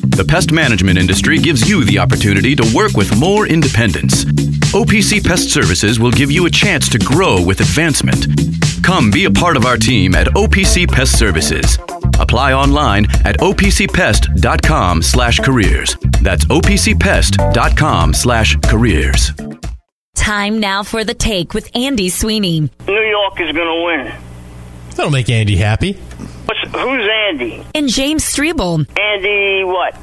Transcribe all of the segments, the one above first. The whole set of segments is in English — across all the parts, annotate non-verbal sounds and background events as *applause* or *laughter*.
The pest management industry gives you the opportunity to work with more independence. OPC Pest Services will give you a chance to grow with advancement. Come be a part of our team at OPC Pest Services. Apply online at opcpest.com slash careers. That's opcpest.com slash careers. Time now for the take with Andy Sweeney. New York is going to win. That'll make Andy happy. What's, who's Andy? And James Strebel. Andy what?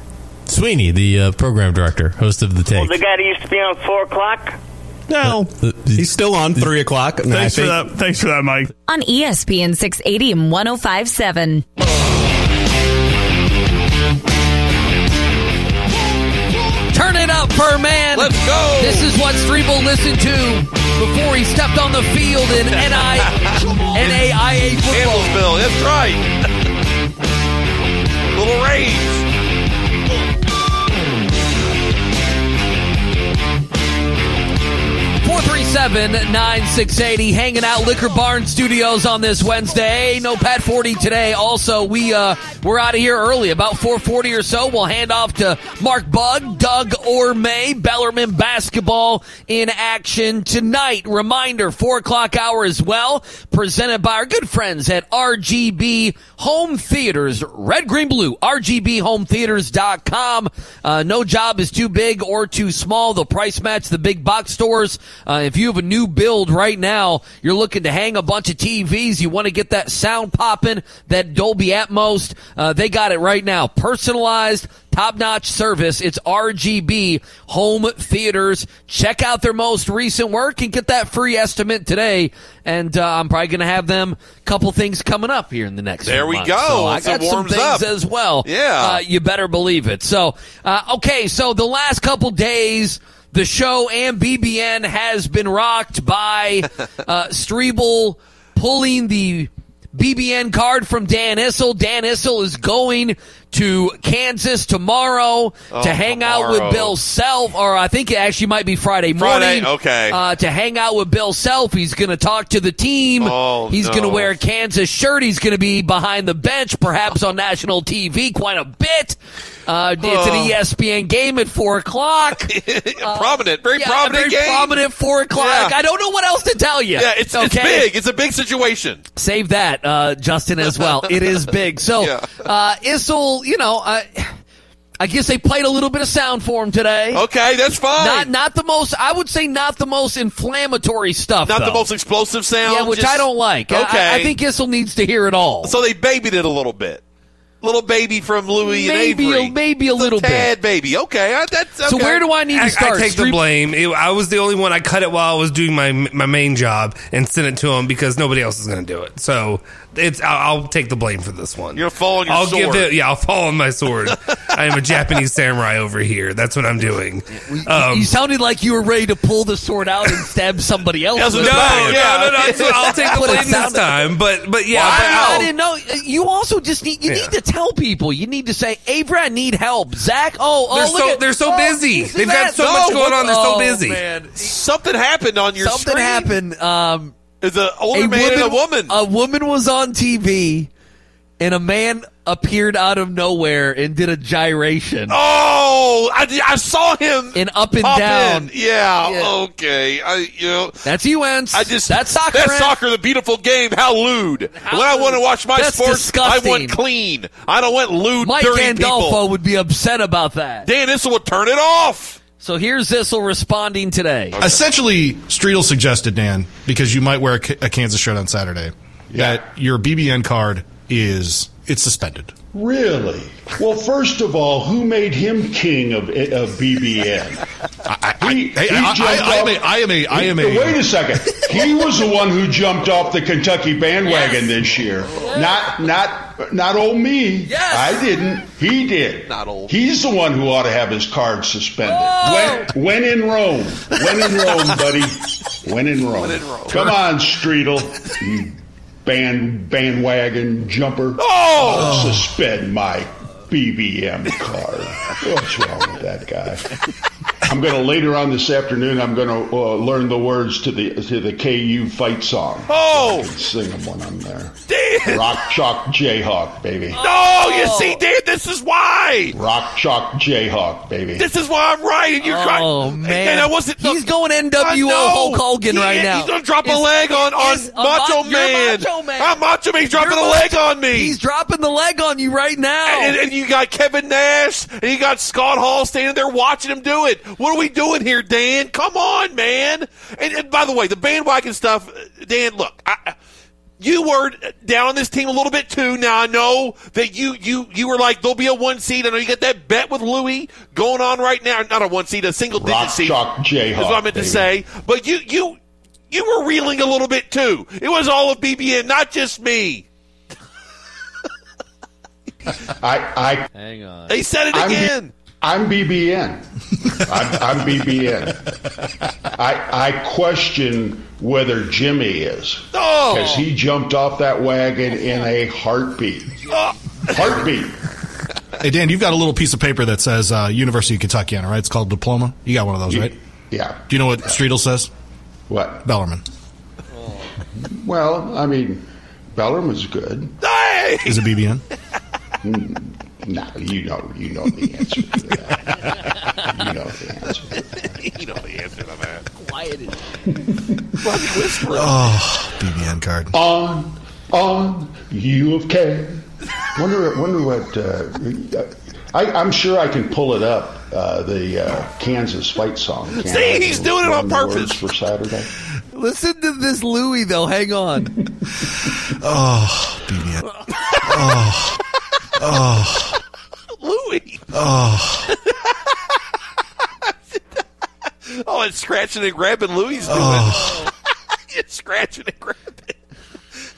Sweeney, the uh, program director, host of the Oh, take. the guy that used to be on 4 o'clock? No, He's still on 3 o'clock. and thanks for that. Thanks for that, Mike. On ESPN 680 and 1057. Turn it up, Furman. Let's go. This is what Strebel listened to before he stepped on the field in NI, *laughs* NAIA football. Campbellsville, that's right. Little Rays. 437-9680 hanging out Liquor Barn Studios on this Wednesday. No Pat Forde today. Also, we uh we're out of here early, about 440 or so. We'll hand off to Mark Bug, Doug Ormay, Bellarmine basketball in action tonight. Reminder, four o'clock hour as well, presented by our good friends at RGB Home Theaters. Red, green, blue. RGBHomeTheaters.com. Uh, no job is too big or too small. They'll price match the big box stores. Uh, if you have a new build right now, you're looking to hang a bunch of TVs, you want to get that sound popping, that Dolby Atmos, uh, they got it right now. Personalized, top-notch service. It's RGB Home Theaters. Check out their most recent work and get that free estimate today. And uh, I'm probably going to have them a couple things coming up here in the next. There we months. go. So I got some things up. as well. Yeah. Uh, you better believe it. So, uh, okay, so the last couple days, the show and BBN has been rocked by *laughs* uh, Strebel pulling the BBN card from Dan Issel. Dan Issel is going to Kansas tomorrow to hang out with. Bill Self, or I think it actually might be Friday morning. Friday, okay. Uh, to hang out with Bill Self. He's going to talk to the team. Oh, He's going to wear a Kansas shirt. He's going to be behind the bench, perhaps on national TV, quite a bit. Uh, it's an Oh. ESPN game at four o'clock. *laughs* prominent, very Yeah, prominent very game. prominent four o'clock. Yeah. I don't know what else to tell you. Yeah, it's, it's big. It's a big situation. Save that, uh, Justin, as well. it is big. So, *laughs* Yeah. uh, Issel, you know, uh, I guess they played a little bit of sound for him today. Okay, that's fine. Not, not the most. I would say not the most inflammatory stuff. Not the most explosive sound. Yeah, which just- I don't like. Okay. I, I think Issel needs to hear it all. So they babied it a little bit. Little baby from Louis Maybe and a- Avery. maybe a Just little bit. tad baby. Okay, I, that's okay. So where do I need to I, I start? take the blame. It- I was the only one. I cut it while I was doing my my main job and sent it to him because nobody else is going to do it. So it's I'll, I'll take the blame for this one. You're following your I'll sword. give it. Yeah, I'll fall on my sword. *laughs* I am a Japanese samurai over here. That's what I'm doing. Um, you sounded like you were ready to pull the sword out and stab somebody else. That's with what no, it. No, saying. no, no, no. I'll take the blame this time. But but yeah, I, but I I'll- didn't know. You also just need you Yeah. need to tell people. You need to say, "Avery, I need help." Zach, oh, oh, They're look so- at- they're so oh, busy. They've got that? so much going on. They're so Oh, busy. Man. Something happened on your Something screen. happened. Um, Is an older man and a woman. A woman was on TV, and a man appeared out of nowhere and did a gyration. oh, I, I saw him. And up and down. in. Yeah, Yeah. Okay. I you know. That's you, Wentz. I just that's soccer. That's Ed. soccer, the beautiful game. How lewd! How when I want to watch my That's sports, disgusting. I want clean. I don't want lewd, Mike dirty Gandolfo people. would be upset about that. Dan Issel would turn it off. So here's Issel responding today. Essentially, Strebel suggested, Dan, because you might wear a, K- a Kansas shirt on Saturday, that your BBN card is it's suspended. Really? Well, first of all, who made him king of of BBN? I, He- hey, he I, I, I am a, I am a, I am a. Wait a second. He was the one who jumped off the Kentucky bandwagon this year. Not not not old me. Yes. I didn't. He did. Not old. He's the one who ought to have his card suspended. Oh. When, when in Rome. When in Rome, *laughs* buddy. When in Rome. When in Rome. Come on, Strebel. Band bandwagon jumper. Oh! I'll suspend my BBN card. What's wrong with that guy? I'm going to later on this afternoon. I'm going to uh, learn the words to the to the KU fight song. Oh! I can sing them when I'm there. Dan! Rock chalk Jayhawk, baby. No, you see, Dan, this is why. Rock chalk Jayhawk, baby. This is why I'm right. And you're crying. Oh man, And I wasn't. He's going I NWO know. Hulk Hogan He- right now. He's gonna drop a leg on on is a Macho ma- Man. Macho Man. I'm Macho Man. He's dropping You're a leg Macho- on me. He's dropping the leg on you right now. and, and you got Kevin Nash, and you got Scott Hall standing there watching him do it. What are we doing here, Dan? Come on, man. And, and by the way, the bandwagon stuff, Dan. Look, I, you were down on this team a little bit too. Now I know that you you you were like there'll be a one seed. I know you got that bet with Louis going on right now. Not a one seed, a single digit Rock seed. chalk Jayhawk. Is what I meant to say. But you you you were reeling a little bit too. It was all of BBN, not just me. I, I, Hang on. They said it I'm, again. I'm BBN. I'm, I'm BBN. I, I question whether Jimmy is Oh. because he jumped off that wagon in a heartbeat. Heartbeat. Hey, Dan, you've got a little piece of paper that says uh, University of Kentucky on it, right? It's called diploma. You got one of those, right? Yeah. Do you know what Strebel says? What? Bellarmine. Well, I mean, Bellarmine's good. Hey! Is it BBN? No, you know, you know the answer to that. You know the answer. *laughs* you know the answer to that. Quiet it. Oh, BBN card. On, on, U of K. Wonder, wonder what. Uh, I, I'm sure I can pull it up. Uh, the uh, Kansas fight song. Can't See, I? he's doing it on Learn the words purpose. for Saturday. Listen to this Louis though. Hang on. *laughs* Oh, BBN. Louis. Oh, Oh, *laughs* oh, it's scratching and grabbing Louis doing. oh. *laughs* it's scratching and grabbing.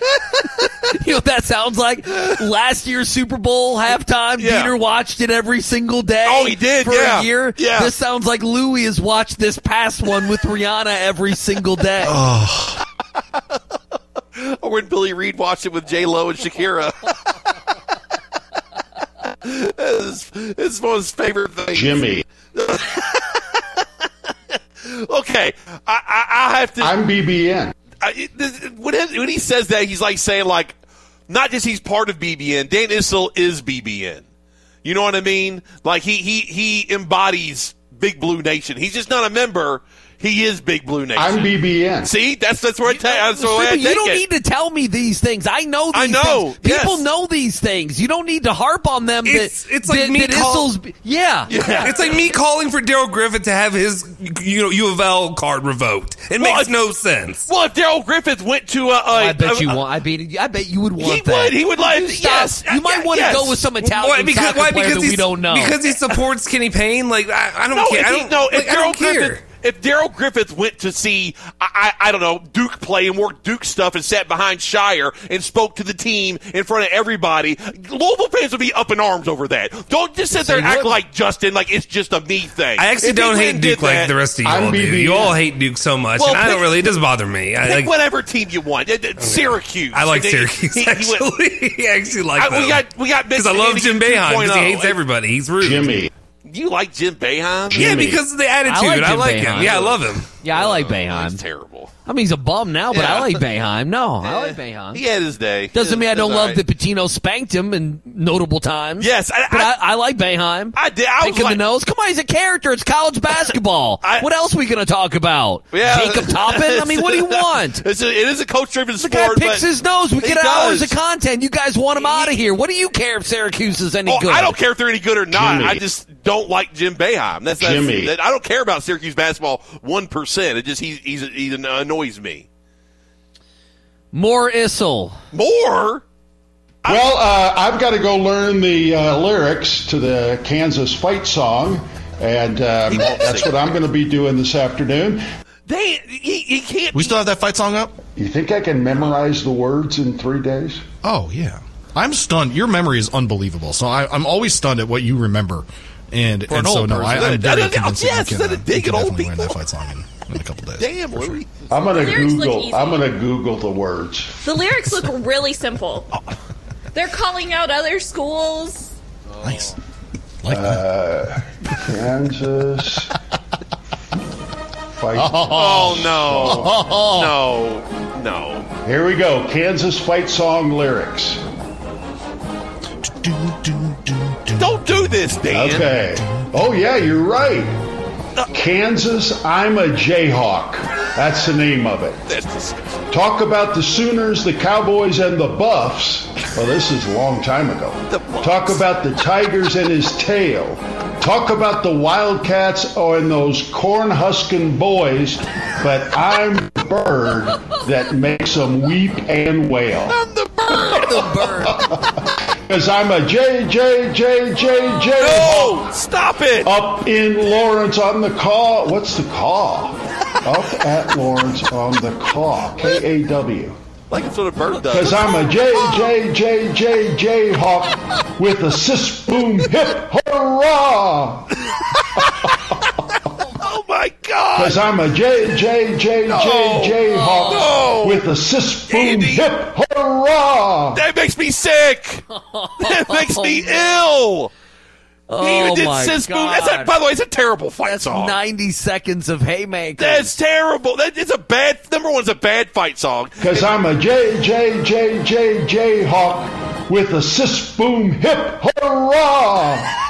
*laughs* You know what that sounds like? Last year's Super Bowl halftime, Yeah. Dieter watched it every single day. Oh, he did, for yeah. a year. Yeah. This sounds like Louis has watched this past one with Rihanna every single day. Oh, Or when Billy Reed watched it with J Lo and Shakira. It's, it's one of his favorite things. Jimmy, *laughs* Okay, I, I, I have to. I'm BBN. I, this, when, he, when he says that, he's like saying like, not just he's part of BBN. Dan Issel is BBN. You know what I mean? Like he he he embodies Big Blue Nation. He's just not a member. He is Big Blue Nation. I'm BBN. See, that's that's where I take. That's the way I Strippy, take you don't it. need to tell me these things. I know these I know, things. People yes. know these things. You don't need to harp on them. It's- that, it's like that, me that call- Issel's- *laughs* yeah. It's like me calling for Darrell Griffith to have his you know U of L card revoked. It Well, makes if- no sense. Well, if Darrell Griffith went to a, a I bet a- you a- want. I bet. I bet you would want He that. would. He would like- You stop. yes. You might Yeah, want to yes. go with some Italian Why? Because, soccer why? player Because that we don't know. Because he *laughs* supports Kenny Payne. Like I, I don't No, care. I don't, no, like, if I don't Darrell. Griffith, if Darrell Griffith went to see, I, I, I don't know, Duke play and work Duke stuff and sat behind Scheyer and spoke to the team in front of everybody, Louisville fans would be up in arms over that. Don't just sit there and act would. like Justin, like it's just a me thing. I actually If don't went hate Duke like that, the rest of you I'm all do. BBN. You all hate Duke so much, Well, and I don't really. It doesn't bother me. I, Pick like, whatever team you want. Uh, uh, Syracuse. I like He- Syracuse he- he *laughs* went- actually. Actually like I- we got we got because I love Jim Boeheim because he hates everybody. He's rude. Jimmy. You like Jim Boeheim? Yeah, Jimmy. because of the attitude. I like I like, him. Yeah, I love him. yeah, I like He's terrible. I mean, he's a bum now, but I like Boeheim. No, I like Boeheim. He had his day. Doesn't mean I don't love right. that Pitino spanked him in notable times. Yes, I- but I- I, I, like Boeheim. I did. I was like, the nose. Come on, he's a character. It's college basketball. *laughs* I- what else are we going to talk about? Yeah. Jacob Toppin? I mean, what do you *laughs* want? It's a, it is a coach-driven sport. The sport. guy picks but his nose. We get hours does. of content. You guys want him out of here. What do you care if Syracuse is any Oh, good? I don't care if they're any good or not. Jimmy. I just don't like Jim Boeheim. That's, that's Jimmy. that- I don't care about Syracuse basketball one percent. It just he he's, he annoys me More Issel. more. Well, uh, I've got to go learn the uh, lyrics to the Kansas fight song, and um, that's what I'm going to be doing this afternoon. They he, he can't. we still have that fight song up? You think I can memorize the words in three days? Oh, yeah. I'm stunned. Your memory is unbelievable. So I, I'm always stunned at what you remember. And For an so no, I, person. I'm very I don't convinced Yes, that you can, a uh, you can definitely win that fight song in, in a couple days. Damn, Louis. I'm gonna Google. I'm gonna Google the words. The lyrics look really simple. *laughs* They're calling out other schools. Nice. Uh, Kansas. *laughs* Fight. Oh no, no, no. Here we go. Kansas fight song lyrics. Don't do this, Dan. Okay. Oh yeah, you're right. Uh, Kansas, I'm a Jayhawk. That's the name of it. That's. Talk about the Sooners, the Cowboys, and the Buffs. Well, this is a long time ago. Talk about the Tigers and his tail. Talk about the Wildcats and those corn husking boys. But I'm the bird that makes them weep and wail. I'm the bird. The bird. *laughs* Because I'm a J, J, J, J, J. No, stop it. Up in Lawrence on the caw. What's the caw? Up at Lawrence on the caw. K A W. Like it's what a bird does. Because. I'm a J, J, J, J, J hawk with a sis boom hip hurrah. *laughs* Oh my God. Because I'm a J, J, J, J, J hawk No. with a sis boom hip hurrah. That makes me sick. *laughs* That makes me oh, ill. he Oh even did my Sis Boom. That's a, by the way, it's a terrible fight That's song. 90 seconds of haymakers. That's terrible. That is a bad. Number one is a bad fight song. Because I'm a J, J, J, J, J hawk with a sis boom hip hurrah.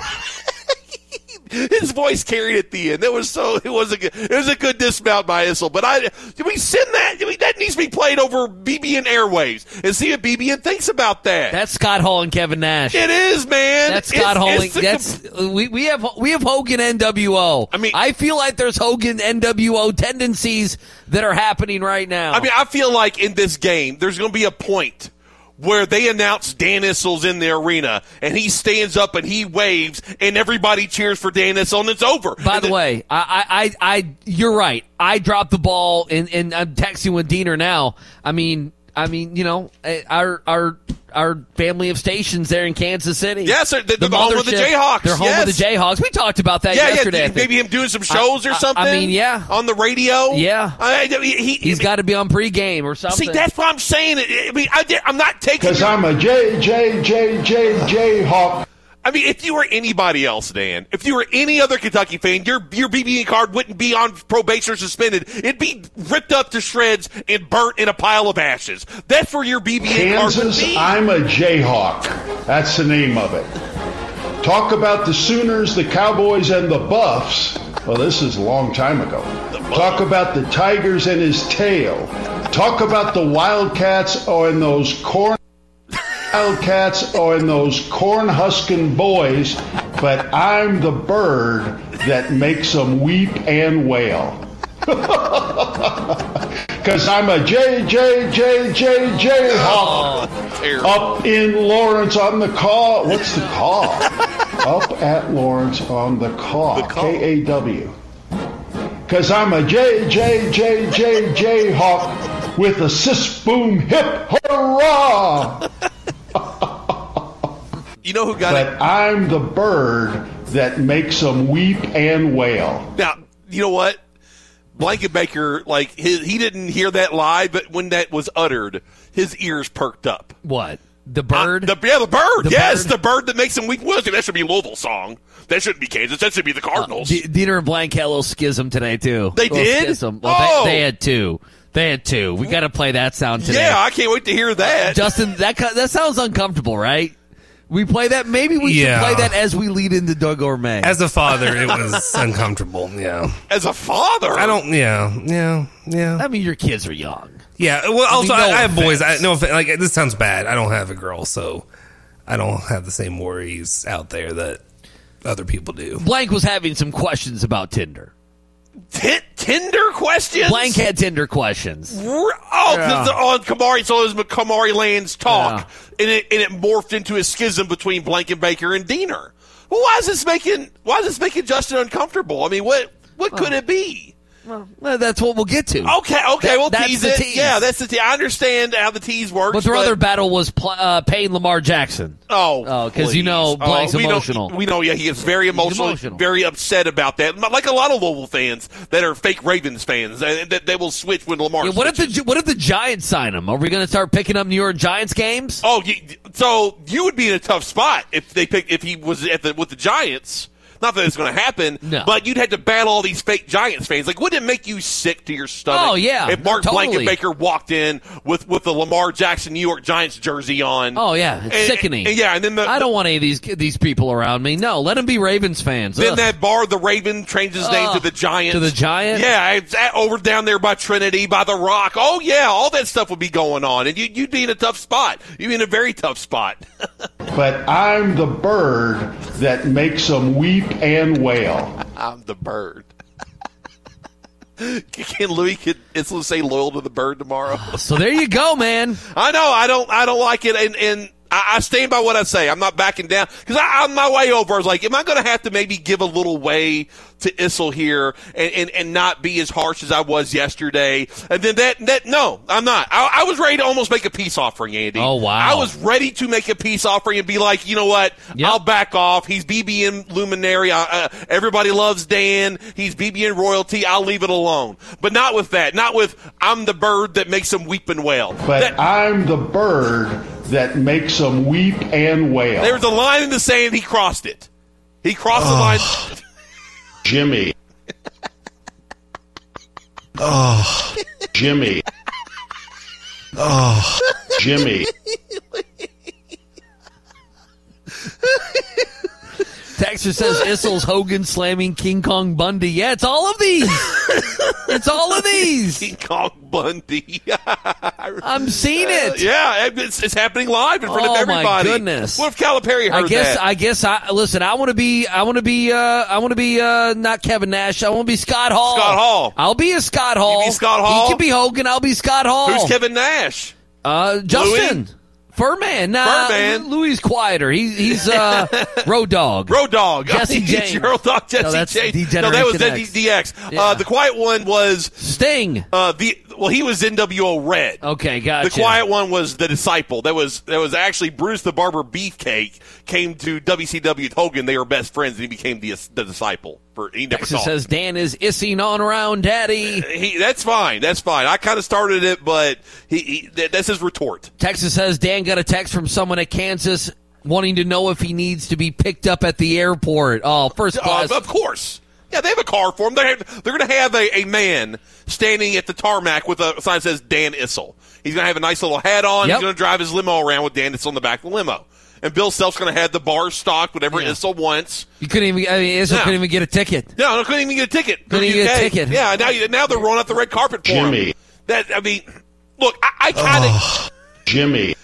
His voice carried at the end. That was so. It was a good. It was a good dismount by Issel. But I. Did we send that? Did we, that needs to be played over BBN airwaves and see what BBN thinks about that. That's Scott Hall and Kevin Nash. it is, man. That's It's- Scott Hall. it's the That's we, we have we have Hogan NWO. I mean- I feel like there's Hogan NWO tendencies that are happening right now. I mean, I feel like in this game, there's going to be a point where they announce Dan Issel's in the arena, and he stands up and he waves, and everybody cheers for Dan Issel, and it's over. By And the way, I, I, I, you're right. I dropped the ball, and, and I'm texting with Deener now. I mean, I mean, you know, our our our family of stations there in Kansas City. Yes, sir. They're the home of the Jayhawks. They're home Yes. of the Jayhawks. We talked about that yeah, yesterday. Yeah, maybe him doing some shows I- or I- I mean, yeah. on the radio. Yeah. I, he, he, He's got to be on pregame or something. See, that's what I'm saying. I mean, I, did- I'm not taking. Because I'm a J, J, J, J, J hawk. I mean, if you were anybody else, Dan, if you were any other Kentucky fan, your your BBN card wouldn't be on probation or suspended. It'd be ripped up to shreds and burnt in a pile of ashes. That's where your would Kansas, be. I'm a Jayhawk. That's the name of it. Talk about the Sooners, the Cowboys, and the Buffs. Well, this is a long time ago. Talk about the Tigers and his tail. Talk about the Wildcats or in those corn Wildcats or in those corn husking boys, but I'm the bird that makes them weep and wail. *laughs* Because I'm a J, J, J, J, J hawk. Oh, terrible. Up in Lawrence on the call. What's the call? Up at Lawrence on the call. K A W. Because I'm a J, J, J, J, J hawk with a sis boom hip hurrah. *laughs* You know who got it? I'm the bird that makes them weep and wail. Now, you know what? Blanket Blankenbaker, like his, he didn't hear that live, but when that was uttered, his ears perked up. what the bird. Uh, the, yeah, the bird. The yes, bird? the bird that makes him weak. Well, that should be Louisville song. That shouldn't be Kansas. That should be the Cardinals. D- Deener and Blank had a little schism today too. They Little did? Schism. Well, Oh. they, they had two. They had two. We got to play that sound today. yeah, I can't wait to hear that. Justin, that that sounds uncomfortable, right? We play that. Maybe we Yeah. should play that as we lead into Doug Ormay. As a father, it was *laughs* uncomfortable. Yeah. As a father, I don't. Yeah. Yeah. Yeah. I mean, your kids are young. Yeah. Well, also, mean, I, no I have boys. I, offense. no, like this sounds bad. I don't have a girl, so I don't have the same worries out there that other people do. Blank was having some questions about Tinder. T- Tinder questions. Blank had Tinder questions. R- Oh, Yeah. the- on oh, Kamari, so it was Kamari Land's talk, and it and it morphed into a schism between Blankenbaker and Baker and Deener. Well, why is this making why is this making Justin uncomfortable? I mean, what what could it be? Well, that's what we'll get to. Okay, okay, That- we'll that's tease the it. tease. Yeah, that's the tease. I understand how the tease works. But their other battle was pl- uh, paying Lamar Jackson. Oh, Oh, 'cause you know Blake's we emotional. Know, we know, yeah, he is very emotional, emotional. very upset about that. Like a lot of Louisville fans that are fake Ravens fans, uh, that they will switch when Lamar. Yeah, what if the what if the Giants sign him? Are we going to start picking up New York Giants games? Oh, so you would be in a tough spot if they pick if he was at the with the Giants. Not that it's going *laughs* to happen, No. but you'd have to battle all these fake Giants fans. Like, wouldn't it make you sick to your stomach? Oh, yeah. if Mark Totally. Blankenbaker walked in with with the Lamar Jackson New York Giants jersey on. Oh yeah, it's And- sickening. and- yeah, and then the, I don't want any of these these people around me. No, let them be Ravens fans. Then Ugh. that bar, the Raven, changed his name to the Giant. To the Giant? Yeah, it's at- over down there by Trinity, by the Rock. Oh yeah, all that stuff would be going on, and you, you'd be in a tough spot. You'd be in a very tough spot. *laughs* But I'm the bird that makes them weep and whale. *laughs* I'm the bird. *laughs* Can Louis could Isla say loyal to the bird tomorrow? so there you go, man. *laughs* I know I don't I don't like it, and and I, I stand by what I say. I'm not backing down because on my way over, I was like, am I going to have to maybe give a little way to Issel here and, and and not be as harsh as I was yesterday? And then that that no, I'm not. I, I was ready to almost make a peace offering, Andy. Oh, wow. I was ready to make a peace offering and be like, you know what? Yep. I'll back off. He's BBN luminary. Uh, uh, everybody loves Dan. He's BBN royalty. I'll leave it alone. But not with that. Not with I'm the bird that makes him weep and wail. But That- I'm the bird that makes them weep and wail. There was a line in the sand. He crossed it. He crossed the line. Jimmy. *laughs* Oh, Jimmy. oh, Jimmy. *laughs* Texas says Issel's Hogan slamming King Kong Bundy. Yeah, it's all of these. it's all of these. King Kong Bundy. *laughs* I'm seeing it. yeah, it's, it's happening live in front Oh, of my everybody. goodness. What if Calipari heard I guess. that? I guess. I listen. I want to be. I want to be. Uh, I want to be. Uh, not Kevin Nash. I want to be Scott Hall. Scott Hall. I'll be a Scott Hall. be Scott Hall? He can be Hogan. I'll be Scott Hall. Who's Kevin Nash? Uh, Justin. Furman. Nah, Furman. Louis is quieter. He, he's uh, *laughs* Road Dog. Road Dog. Jesse James. Road Dog Jesse No, that's James. No, that was X. DX. Yeah. Uh, the quiet one was Sting. uh, the well, he was NWO Red. Okay, gotcha. The quiet one was the disciple. That was that was actually Brutus the Barber Beefcake came to WCW with Hogan. They were best friends, and he became the the disciple. He never Texas says Dan is issing on around daddy. He, that's fine. That's fine. I kind of started it, but he, he that's his retort. Texas says Dan got a text from someone at Kansas wanting to know if he needs to be picked up at the airport. Oh, first Uh, of course. Yeah, they have a car for him. They're, they're going to have a, a man standing at the tarmac with a sign that says Dan Issel. He's going to have a nice little hat on. Yep. He's going to drive his limo around with Dan Issel in the back of the limo. And Bill Self's going to have the bar stocked, whatever Yeah. Issel wants. You couldn't even. I mean, Issel No. couldn't even get a ticket. No, they couldn't even get a ticket. Couldn't even get a ticket. Yeah, now you- now they're rolling out the red carpet for him. Jimmy. That I mean, look, I, I kind of Jimmy.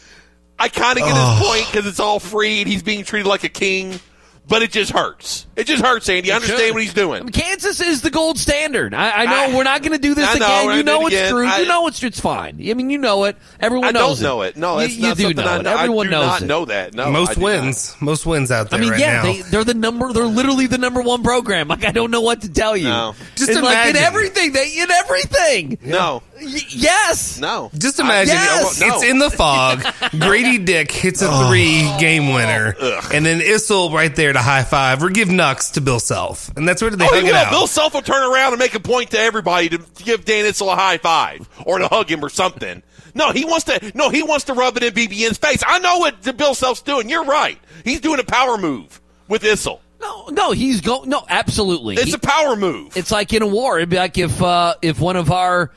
I kind of get his point because it's all free and he's being treated like a king, but it just hurts. It just hurts, Andy. I understand should. what he's I doing. mean, Kansas is the gold standard. I, I know I- we're not going to do this I know, again. we're You know it's again. true. I- you know it's it's fine. I mean, you know it. Everyone I knows don't know it. No, you, that's you not do something know I it. know. Everyone I do knows not it. know that. No, I Most do not. wins. Most wins out there. I mean, right yeah, now. they, they're the number. They're literally the number one program. Like I don't know what to tell you. No. Just It's like in imagine. everything. They in everything. No, Y- yes. no. Just imagine Yes! No. it's in the fog. Grady Dick hits a three game winner, and then Issel right there to high five or give Nux to Bill Self, and that's where they Oh, hug it out. Bill Self will turn around and make a point to everybody to give Dan Issel a high five or to hug him or something. No, he wants to. No, he wants to rub it in BBN's face. I know what Bill Self's doing. You're right. He's doing a power move with Issel. No, no, he's going. No, absolutely. It's He- a power move. It's like in a war. It'd be like if uh, if one of our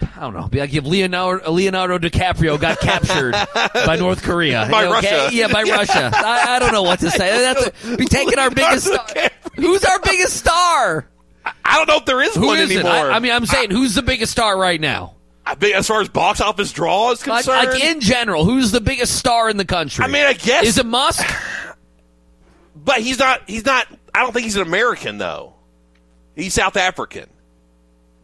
I don't know, be like if Leonardo Leonardo DiCaprio got captured *laughs* by North Korea. By okay? Russia. Yeah, by Russia. I, I don't know what to say. That's a, be taking our biggest star. Who's our biggest star? I don't know if there is Who one is anymore. I, I mean, I'm saying who's the biggest star right now? I as far as box office draw is Like, concerned, like in general, who's the biggest star in the country? I mean, I guess, is it Musk? but he's not. He's not. I don't think he's an American though. He's South African.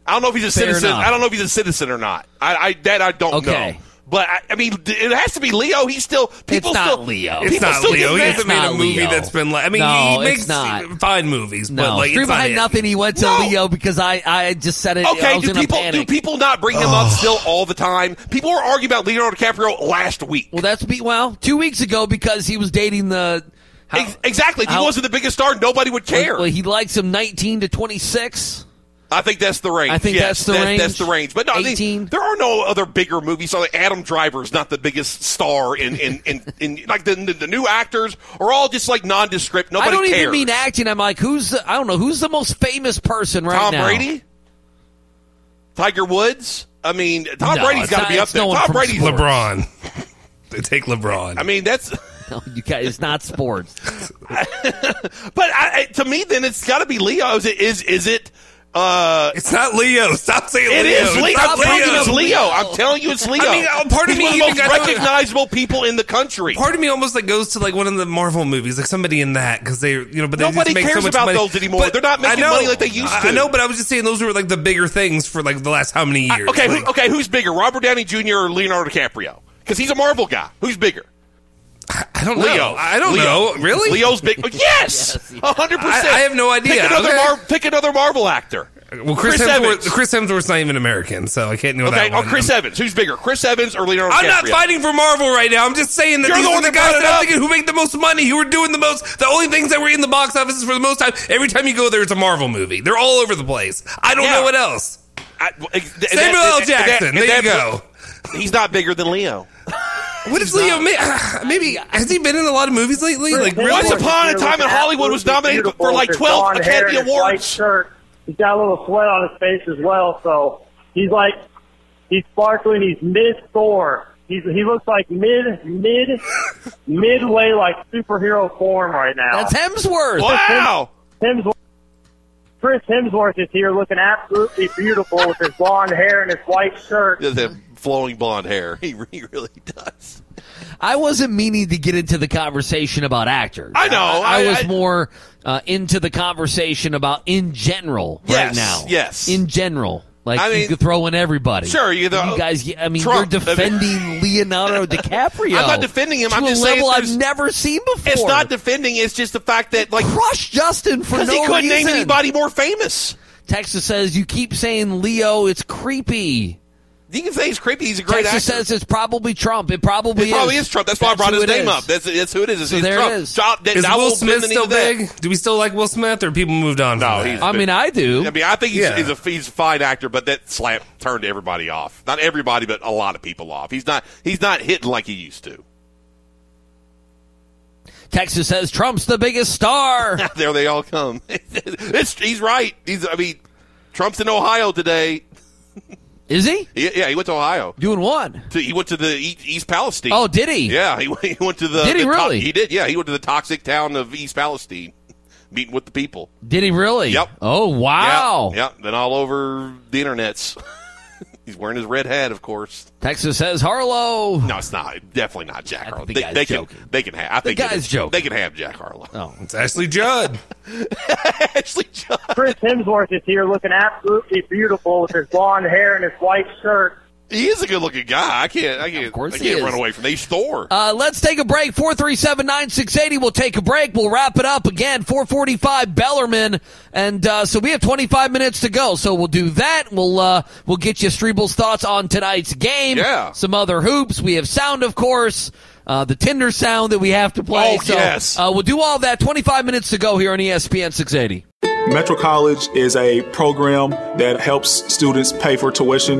I don't know if he's a Fair citizen. enough. I don't know if he's a citizen or not. I, I that I don't Okay. know. But I, I mean, it has to be Leo. He's still people It's not still Leo. It's people not still Leo. get He hasn't made a not movie Leo. that's been like. I mean, No, he makes not. fine movies, No, but like Street it's not Behind it. Nothing. He went to No. Leo because I, I just said it. I Okay, was do in a people do people not bring him up still all the time? People were arguing about Leonardo DiCaprio last week. well, that's be well two weeks ago because he was dating the. How, exactly. If he wasn't the biggest star, nobody would care. Well, he likes him 19 to 26. I think that's the range. I think Yes, that's the range. That's the range. But no, I mean, there are no other bigger movies. So like Adam Driver is not the biggest star in in, in, in like the, the the new actors are all just like nondescript. Nobody I don't cares. even mean acting. I'm like, who's the, I don't know who's the most famous person right Tom now. Tom Brady, Tiger Woods. I mean, Tom No, Brady's it's got to be up there. no Tom Brady's sports. LeBron. *laughs* they take LeBron. I mean, that's. *laughs* No, you guys, it's not sports. *laughs* But I, I- to me, then it's got to be Leo. Is it? Is is it? Uh, it's not Leo. Stop saying it Leo. It's Leo. not I'm telling Leo. it's Leo. I'm telling you, it's Leo. I mean, uh, part of me one of the most recognizable people in the country. Part of me almost like goes to like one of the Marvel movies, like somebody in that because they, you know, but they Nobody make cares so much about money. those anymore. But They're not making know, money like they used to. I know, but I was just saying those were like the bigger things for like the last how many years? Okay, who, okay, who's bigger, Robert Downey Jr. or Leonardo DiCaprio? Because he's a Marvel guy. Who's bigger? I don't know. Leo. I don't Leo. know. Really? Leo's big. *laughs* Yes, hundred percent. I- I have no idea. Pick another, Okay. Mar- pick another Marvel actor. Well, Chris, Chris Hemsworth. Evans. Chris Hemsworth's not even American, so I can't know Okay, that or one. Chris Evans. Who's bigger, Chris Evans or Leonardo I'm DiCaprio? not fighting for Marvel right now. I'm just saying that You're these the are one the that guys that it I'm up. thinking who make the most money, who are doing the most. The only things that were in the box offices for the most time. Every time you go there, it's a Marvel movie. They're all over the place. I don't Yeah. know what else. I- and that- Samuel and L. Jackson. and There that- you go. He's not bigger than Leo. What is Leo? ma- *sighs* Maybe has he been in a lot of movies lately? Like really? Once upon a time in Hollywood was nominated for like 12 Academy Awards. shirt. He's got a little sweat on his face as well, so he's like he's sparkling. He's mid Thor. He's he looks like mid mid *laughs* midway like superhero form right now. That's Hemsworth. Wow. Hemsworth. Chris Hemsworth is here looking absolutely beautiful with his blonde hair and his white shirt. Does have flowing blonde hair. *laughs* He, he really does. I wasn't meaning to get into the conversation about actors. I know. I, I- was I- more uh, into the conversation about in general Yes, right now. yes. In general. Like I you mean- could throw in everybody. Sure, you know, You guys, I mean, Trump. you're defending *laughs* Leonardo DiCaprio. I'm not defending him. To I'm just saying level I've never seen before. It's not defending. It's just the fact that like crush Justin for because no he couldn't reason. name anybody more famous. Texas says you keep saying Leo. It's creepy. You can say he's creepy. He's a great actor. Texas actor. says it's probably Trump. It probably It is. probably is Trump. That's why I brought his name is. up. That's, that's who it is. It's, So it's there Trump. it is. Trump- that- Is I Will will Smith bend the knee still that. big? Do we still like Will Smith, or people moved on? No, from he's that? I mean, I do. I mean, I think he's, Yeah. he's a he's a fine actor, but that slap turned everybody off. Not everybody, but a lot of people off. He's not he's not hitting like he used to. Texas says Trump's the biggest star. *laughs* there they all come. *laughs* it's, he's right. He's I mean, Trump's in Ohio today. Is he yeah, he went to Ohio. doing what? To, he went to the East Palestine. Oh, did he? Yeah, he, *laughs* he went to the. Did he the to- really? he did. Yeah, he went to the toxic town of East Palestine, meeting with the people. Did he really? Yep. Oh wow. Yeah, yeah. Then all over the internets. *laughs* He's wearing his red hat, of course. Texas says Harlow. No, it's not. Definitely not Jack Harlow. the They, guy's they can. joking. They can have. I The think it guy's is. joking. They can have Jack Harlow. Oh, It's Ashley Judd. *laughs* Actually, Judd. Chris Hemsworth is here looking absolutely beautiful with his blonde hair and his white shirt. He is a good-looking guy. I can't. I can't. course I can't is. run away from. That. He's Thor. Uh, let's take a break. 437-9680. We'll take a break. We'll wrap it up again. 445 Bellarmine. And, uh, so we have 25 minutes to go. So we'll do that. We'll, uh, we'll get you Strebel's thoughts on tonight's game. Yeah. Some other hoops. We have sound, of course. Uh, the Tinder sound that we have to play. Oh, so, yes. Uh, we'll do all that. 25 minutes to go here on ESPN 680. Metro College is a program that helps students pay for tuition,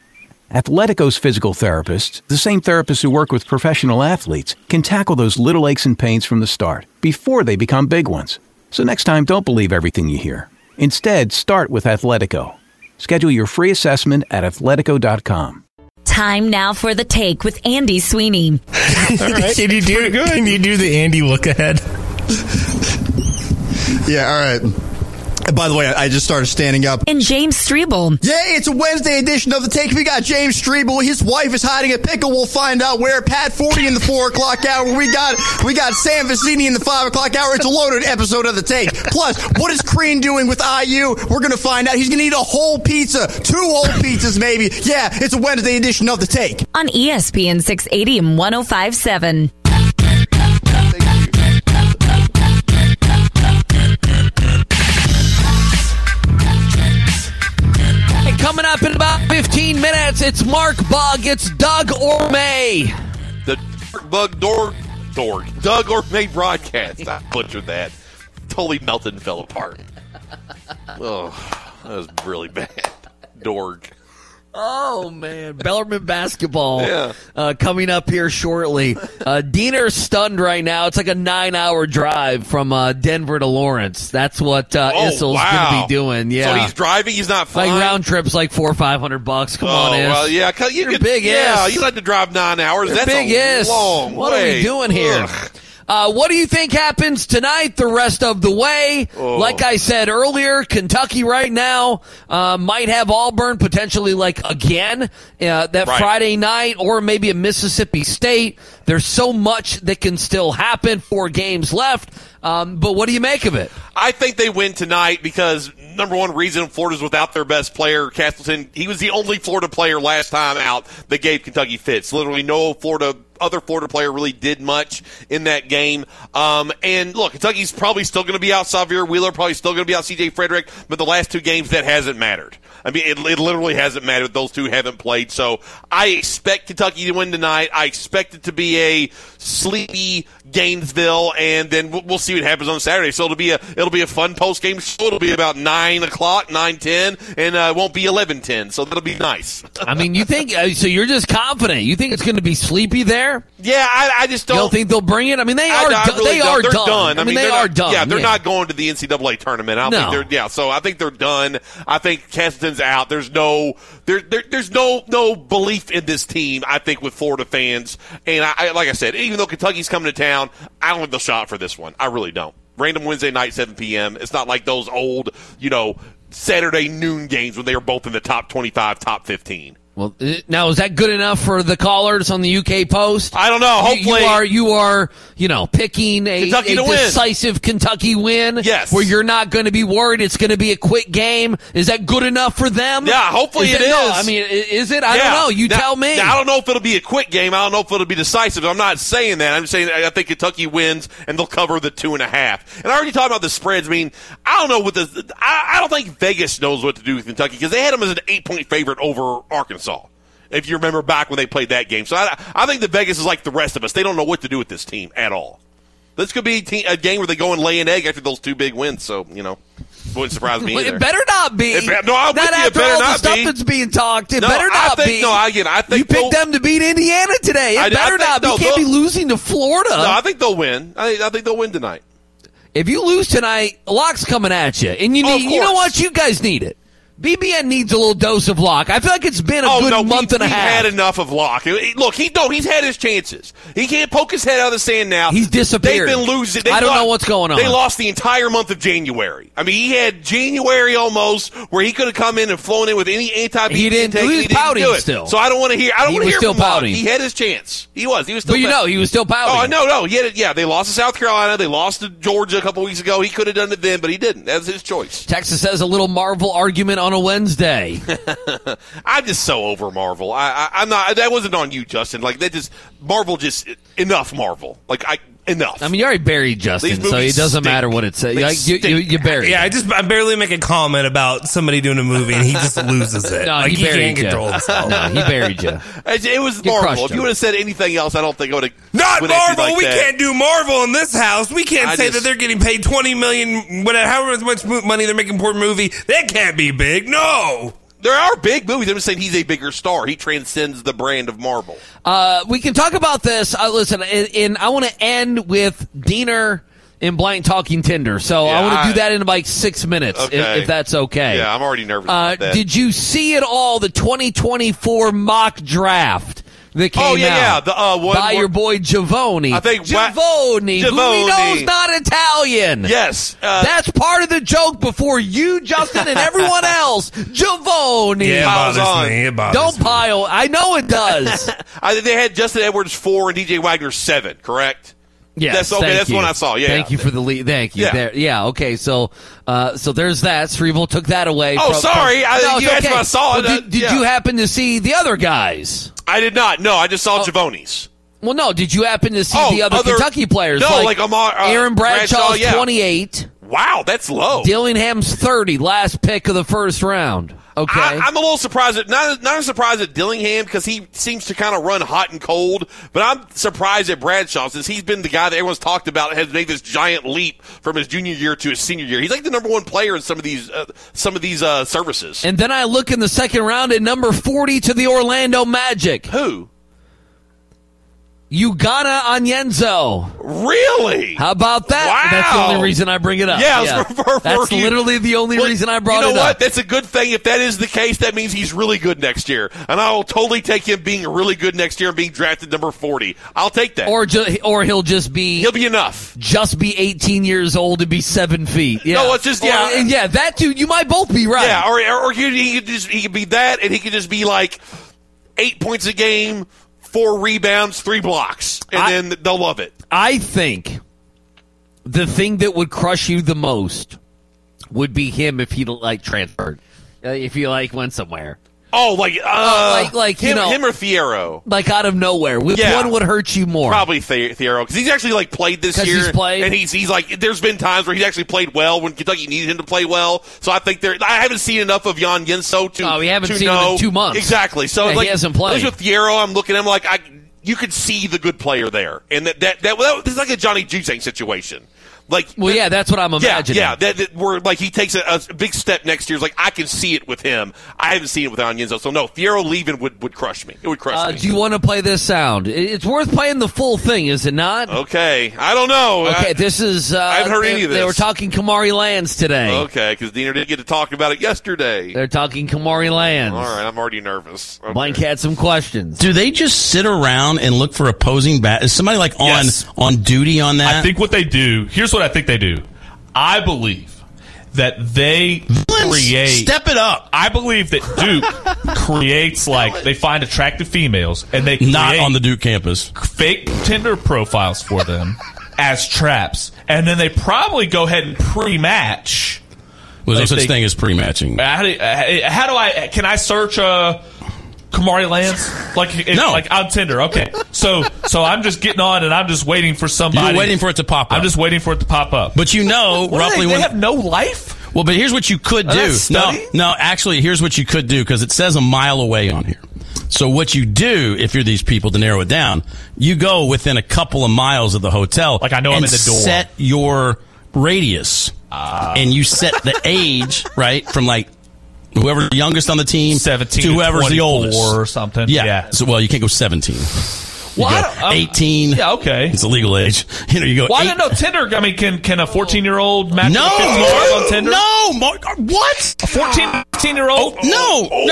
Athletico's physical therapists, the same therapists who work with professional athletes, can tackle those little aches and pains from the start, before they become big ones. So next time, don't believe everything you hear. Instead, start with Athletico. Schedule your free assessment at athletico.com. Time now for the take with Andy Sweeney. *laughs* All right. Can you do can you do the Andy look ahead? *laughs* Yeah, all right. And by the way, I just started standing up. And James Strebel. Yeah, it's a Wednesday edition of the Take. We got James Strebel. His wife is hiding a pickle. We'll find out where. Pat Forde in the four o'clock hour. We got we got Sam Vecenie in the five o'clock hour. It's a loaded episode of the Take. Plus, what is Crean doing with IU? We're gonna find out. He's gonna eat a whole pizza, two whole pizzas maybe. Yeah, it's a Wednesday edition of the Take. On ESPN 680 and 1057. Coming up in about 15 minutes, it's Mark Bug, it's Doug Ormay. The Bug Dorg Dorg Doug Ormay broadcast. I butchered that. Totally melted and fell apart. Oh, that was really bad. Dorg. Oh man, Bellarmine basketball *laughs* Yeah. uh, coming up here shortly. Uh, Deener's stunned right now. It's like a nine-hour drive from uh, Denver to Lawrence. That's what uh, Oh, Issel's wow. going to be doing. Yeah, So he's driving. He's not like flying. round trips like four or five hundred bucks. Come oh, on, Is. well, yeah. You You're could, big Yeah, Is. you like to drive nine hours. You're That's big a Is. long What are way. we doing here? Ugh. Uh, what do you think happens tonight, the rest of the way? Oh. Like I said earlier, Kentucky right now uh, might have Auburn potentially like again uh, that Right. Friday night, or maybe a Mississippi State. There's so much that can still happen. Four games left. Um, but what do you make of it? I think they win tonight because number one reason Florida's without their best player, Castleton. He was the only Florida player last time out that gave Kentucky fits. Literally no Florida other Florida player really did much in that game. Um, and look, Kentucky's probably still going to be out Sahvir Wheeler, probably still going to be out CJ Frederick, but the last two games that hasn't mattered. I mean, it, it literally hasn't mattered. Those two haven't played. So I expect Kentucky to win tonight. I expect it to be a sleepy Gainesville, and then we'll, we'll see what happens on Saturday. So it'll be a it'll be a fun post game show. It'll be about nine o'clock, nine ten, and uh, it won't be eleven ten. So that'll be nice. *laughs* I mean, you think uh, so? You're just confident. You think it's going to be sleepy there? Yeah, I, I just don't. don't think they'll bring it? I mean, they are. I really they don't. are They're done. I mean, they they're not- done. Yeah, they're not going to the NCAA tournament. I don't No. think they're. Yeah, so I think they're done. I think Keston's out. There's no there, there there's no no belief in this team. I think with Florida fans, and I, I like I said, even though Kentucky's coming to town, I don't think they'll shot for this one. I really don't. Random Wednesday night, 7 p.m. It's not like those old, you know, Saturday noon games when they were both in the top 25, top 15. Well, uh, now is that good enough for the callers on the UK Post? I don't know. Hopefully- you, are you are you know picking a, Kentucky a to win. decisive Kentucky win. Yes. where you're not going to be worried it's going to be a quick game. Is that good enough for them? Yeah, hopefully is it it No. I mean, is it? I Yeah. don't know. You Now- tell me. now, I don't know if it'll be a quick game. I don't know if it'll be decisive. I'm not saying that. I'm saying I think Kentucky wins and they'll cover the two and a half. And I already talked about the spreads. I mean, I don't know what the. I, I don't think Vegas knows what to do with Kentucky because they had them as an eight point favorite over Arkansas. If you remember back when they played that game, so I, I think the Vegas is like the rest of us. They don't know what to do with this team at all. This could be a, te- a game where they go and lay an egg after those two big wins. So you know, wouldn't surprise me. Either. it better not be. It be- no, I'm not with you. It all the stuff be. that's being talked. It No, better I not think- be. no, I get it. I think you picked them to beat Indiana today. It I- I better think- not. be. no, you can't be losing to Florida. No, I think they'll win. I, I think they'll win tonight. If you lose tonight, Locke's coming at you, and you Oh, need. of you know what? You guys need it. BBN needs a little dose of Locke. I feel like it's been a oh good no, month we, and a half. had enough of Locke. Look, he no, he's had his chances. He can't poke his head out of the sand now. He's disappeared. They've been losing. They I don't lost- know what's going on. They lost the entire month of January. I mean, he had January almost where he could have come in and flown in with any anti. He didn't- he was pouting still. So I don't want to hear. I don't He want to was hear still from Locke. pouting. He had his chance. He was. He was still. But you know, he was still pouting. Oh no, no, he had. Yeah, they lost to South Carolina. They lost to Georgia a couple weeks ago. He could have done it then, but he didn't. That's his choice. Texas has a little Marvel argument on a Wednesday. *laughs* I'm just so over Marvel. I, I, I'm not. That wasn't on you, Justin. Like that just Marvel. Just enough Marvel. Like I enough. I mean, you already buried Justin, These so it movies doesn't stink. matter what it says. They Like, you, you, stink. you buried. Yeah, it. I just I barely make a comment about somebody doing a movie and he just *laughs* loses it. No, like he he, buried can't you. control himself. No, he buried you. *laughs* It, it was You Marvel. crushed If you would have said anything else, I don't think I would have. Not would have acted Marvel. like we that. can't do Marvel in this house. We can't I say just- that they're getting paid twenty million, whatever, however much mo- money they're making per movie. That can't be big. No. There are big movies. I'm just saying he's a bigger star. He transcends the brand of Marvel. Uh, we can talk about this. Uh, listen, and, and I want to end with Deener and Blank talking Tinder. So I want to do that in like six minutes, if, Okay. if that's okay. Yeah, I'm already nervous Uh, about that. did you see at all the 2024 mock draft? That came Oh, yeah, out. yeah, the, uh, one- by one- your boy Giavoni. I think Wa- Giavoni, who we know's not Italian. Yes, uh, that's part of the joke. Before you, Justin, and everyone *laughs* else, Giavoni. Yeah, it Piles bothers on. me. It bothers Don't me. pile. I know it does. *laughs* I think they had Justin Edwards four and DJ Wagner seven. Correct. Yes, That's okay. That's you. one I saw. Yeah. Thank you for the lead. Thank you. Yeah. There, yeah. Okay. So, uh, so there's that. Strebel took that away. Oh, sorry. I- No, you it's asked if. I saw it. Well, did did yeah. you happen to see the other guys? I did not. No, I just saw Oh. Javoni's. Well, no. Did you happen to see Oh, the other, other- Kentucky players? No, like Amar- uh, Aaron Bradshaw's Bradshaw, yeah. 28. Wow, that's low. Dillingham's 30. Last pick of the first round. Okay. I, I'm a little surprised. At, not not surprised at Dillingham because he seems to kind of run hot and cold. But I'm surprised at Bradshaw since he's been the guy that everyone's talked about has made this giant leap from his junior year to his senior year. He's like the number one player in some of these uh, some of these uh, services. and then I look in the second round at number 40 to the Orlando Magic. Who? Ugonna Onyenso. Really? How about that? Wow. That's the only reason I bring it up. Yeah, *laughs* for- for- that's for you- literally the only Well, reason I brought you know it what? up. That's a good thing. If that is the case, that means he's really good next year, and I will totally take him being really good next year and being drafted number forty. I'll take that. Or ju- or he'll just be He'll be enough. just be 18 years old and be seven feet. Yeah. No, it's just- yeah. Or- yeah. That dude, you might both be right. Yeah, or or, or he, he could just he could be that, and he could just be like eight points a game, four rebounds, three blocks, and I- then they'll love it. I think the thing that would crush you the most would be him if he like transferred, uh, if he like went somewhere, Oh, like uh, like- like, you him, know- him or Thiero. like out of nowhere. Which Yeah. one would hurt you more? Probably the- Thiero because he's actually like played this year, he's played? and he's he's like. There's been times where he's actually played well when Kentucky needed him to play well. So I think there. I haven't seen enough of Jan Yenso to. Oh, we haven't seen him in two months. Exactly. So Yeah, he like, hasn't played. at with Thiero, I'm looking at him like I. You could see the good player there, and that that that, well, this is like a Johnny Juzang situation. Like, Well, yeah, that's what I'm imagining. yeah, that, that where like he takes a, a big step next year. Is like I can see it with him. I haven't seen it with Yenzo. So no, Thiero leaving would, would crush me. It would crush Uh, me. do you want to play this sound? It's worth playing the full thing, is it not? Okay, I don't know. Okay, I- this is. Uh, I haven't heard they, any of this. They were talking Kamari Lands today. Okay, because Deener didn't get to talk about it yesterday. They're talking Kamari Lands. All right, I'm already nervous. Okay. Blank had some questions. Do they just sit around and look for opposing bat? Is somebody like on Yes. on duty on that? I think what they do. Here's what I think they do. I believe that they create. Step it up. I believe that Duke *laughs* creates like they find attractive females and they Not on the Duke campus. fake Tinder profiles for them *laughs* as traps, and then they probably go ahead and pre-match. Was no such they- thing as pre-matching. How do, uh, how do I? Can I search uh, Kamari Lands? Like if- No. like on Tinder. Okay, so so I'm just getting on and I'm just waiting for somebody. You're waiting for it to pop up. I'm just waiting for it to pop up. But you know What roughly they, they when. have no life. well, but here's what you could do. No, no. Actually, here's what you could do because it says a mile away on here. So what you do if you're these people to narrow it down, you go within a couple of miles of the hotel. Like I know I'm in the door. Set your radius, Ah. and you set the age *laughs* right from like. Whoever's the youngest on the team, 17 to whoever's the oldest, or something. Yeah. Yeah. So, well, you can't go 17. You Well, I go 18. Yeah, okay. It's a legal age. *laughs* You know, you go. Well, I eight- don't know Tinder. I mean, can can a 14 year old match No, with a 15 year old on Tinder? no, Mark, uh, what? A 14, year old? Oh, no, oh, oh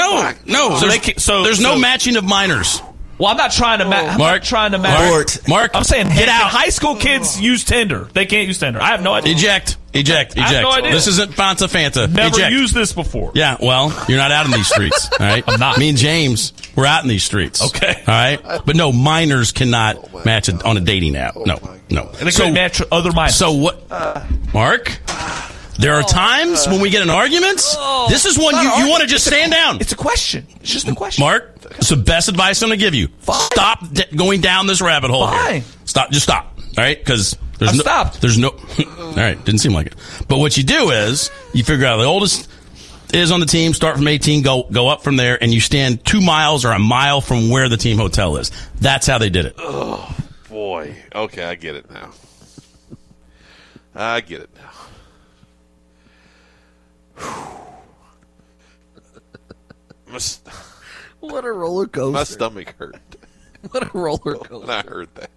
no, no. So there's, can- so- there's no so- matching of minors. Well, I'm not trying to match. I'm Mark, not trying to match. Mark, Mark, I'm saying, get get out. out. High school kids use Tinder. They can't use Tinder. I have no idea. Eject, eject, I have eject. no idea. This isn't Fanta Fanta. Never eject. used this before. Yeah, well, you're not out in these streets, *laughs* all right? I'm not. Me and James, we're out in these streets. Okay. All right? But no, minors cannot match it on a dating app. No, no. And they couldn't match other minors. So what, Mark? There are times when we get in arguments. Oh. this is one you, you want to just stand down. It's a question. It's just a question. Mark, it's the best advice I'm going to give you. Stop d- going down this rabbit hole. Fine. Stop. Just stop. All right? Because there's I've no. stopped. There's no. *laughs* all right. Didn't seem like it. But what you do is you figure out the oldest is on the team. Start from 18. Go go up from there, and you stand two miles or a mile from where the team hotel is. That's how they did it. Oh boy. Okay, I get it now. I get it now. St- What a roller coaster. my stomach hurt *laughs* What a roller coaster. when I heard that.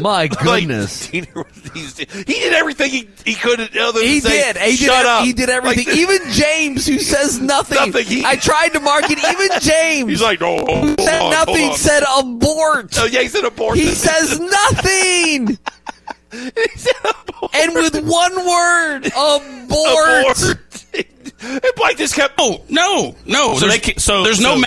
My goodness. Like, Deener was- he's- he did everything he, he could. Other He say, did. He Shut did. up. He did everything. Like, even James, who says *laughs* nothing. Nothing. He- I tried to mark it. Even *laughs* James, He's like, oh, said on, nothing. Said abort. Oh, yeah, he said abort. He says nothing. and with one word, abort. Abort. And Blake just kept. Oh no, no. So there's, they can- so- there's so- no. Ma-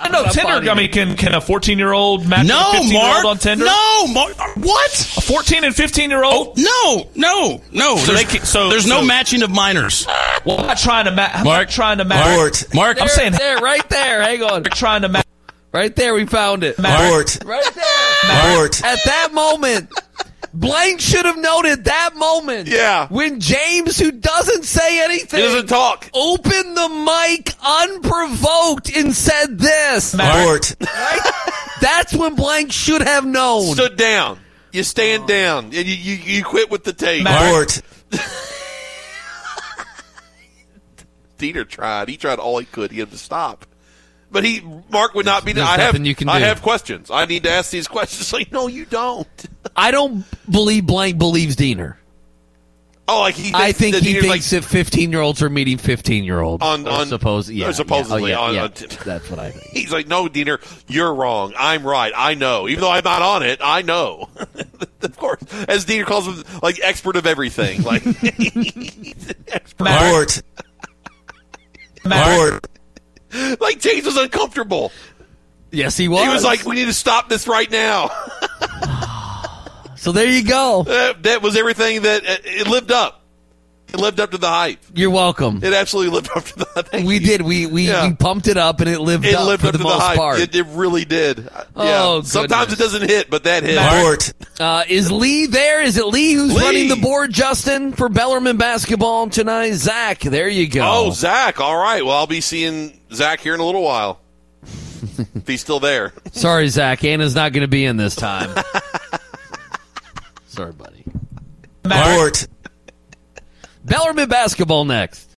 I know Tinder. I mean, can can a 14 year old match no, a 15 year Mark. old on Tinder? No, Mark. What? A 14 and 15 year old? No, no, no. So there's, they can- so- there's no matching of minors. Well, I'm not trying to match. Mark, not trying to match. Mark, Mark, I'm saying there, right there. Hang on. I'm trying to match. Right there, we found it. Abort. Right there. Abort. At that moment, Blank should have noted that moment. Yeah. When James, who doesn't say anything, He doesn't talk. opened the mic unprovoked and said this. Abort. Right? That's when Blank should have known. Stood down. You stand down and you, you, you quit with the tape. Abort. Deener *laughs* tried. He tried all he could He had to stop. But he, Mark would not be. There's I have, you can I do. have questions. I need to ask these questions. *laughs* Like, no, you don't. I don't believe Blank believes Deener. Oh, like he. I think he Deener's thinks that 15 year olds are meeting 15 year olds. On- on- suppose, yeah, supposedly yeah, oh, on- yeah, on- yeah. That's what I think. He's like, no, Deener, you're wrong. I'm right. I know. Even though I'm not on it, I know. *laughs* of course, as Deener calls him, like expert of everything. Like, *laughs* he's an expert. Abort. Abort. Like James was uncomfortable. Yes, he was. He was like, we need to stop this right now. *laughs* So there you go. that, that was everything that uh, it lived up. It lived up to the hype. You're welcome. It absolutely lived up to the *laughs* hype. We did. We we, Yeah. we pumped it up and it lived It up lived for up the to most the hype. part. It, it really did. Oh, yeah. Sometimes it doesn't hit, but that hit. Abort. Uh, is Lee there? Is it Lee who's Lee. running the board, Justin, for Bellarmine basketball tonight? Zach, there you go. Oh, Zach. All right. Well, I'll be seeing Zach here in a little while. *laughs* if he's still there. Sorry, Zach. Anna's not going to be in this time. *laughs* Sorry, buddy. Abort. Bellarmine basketball next.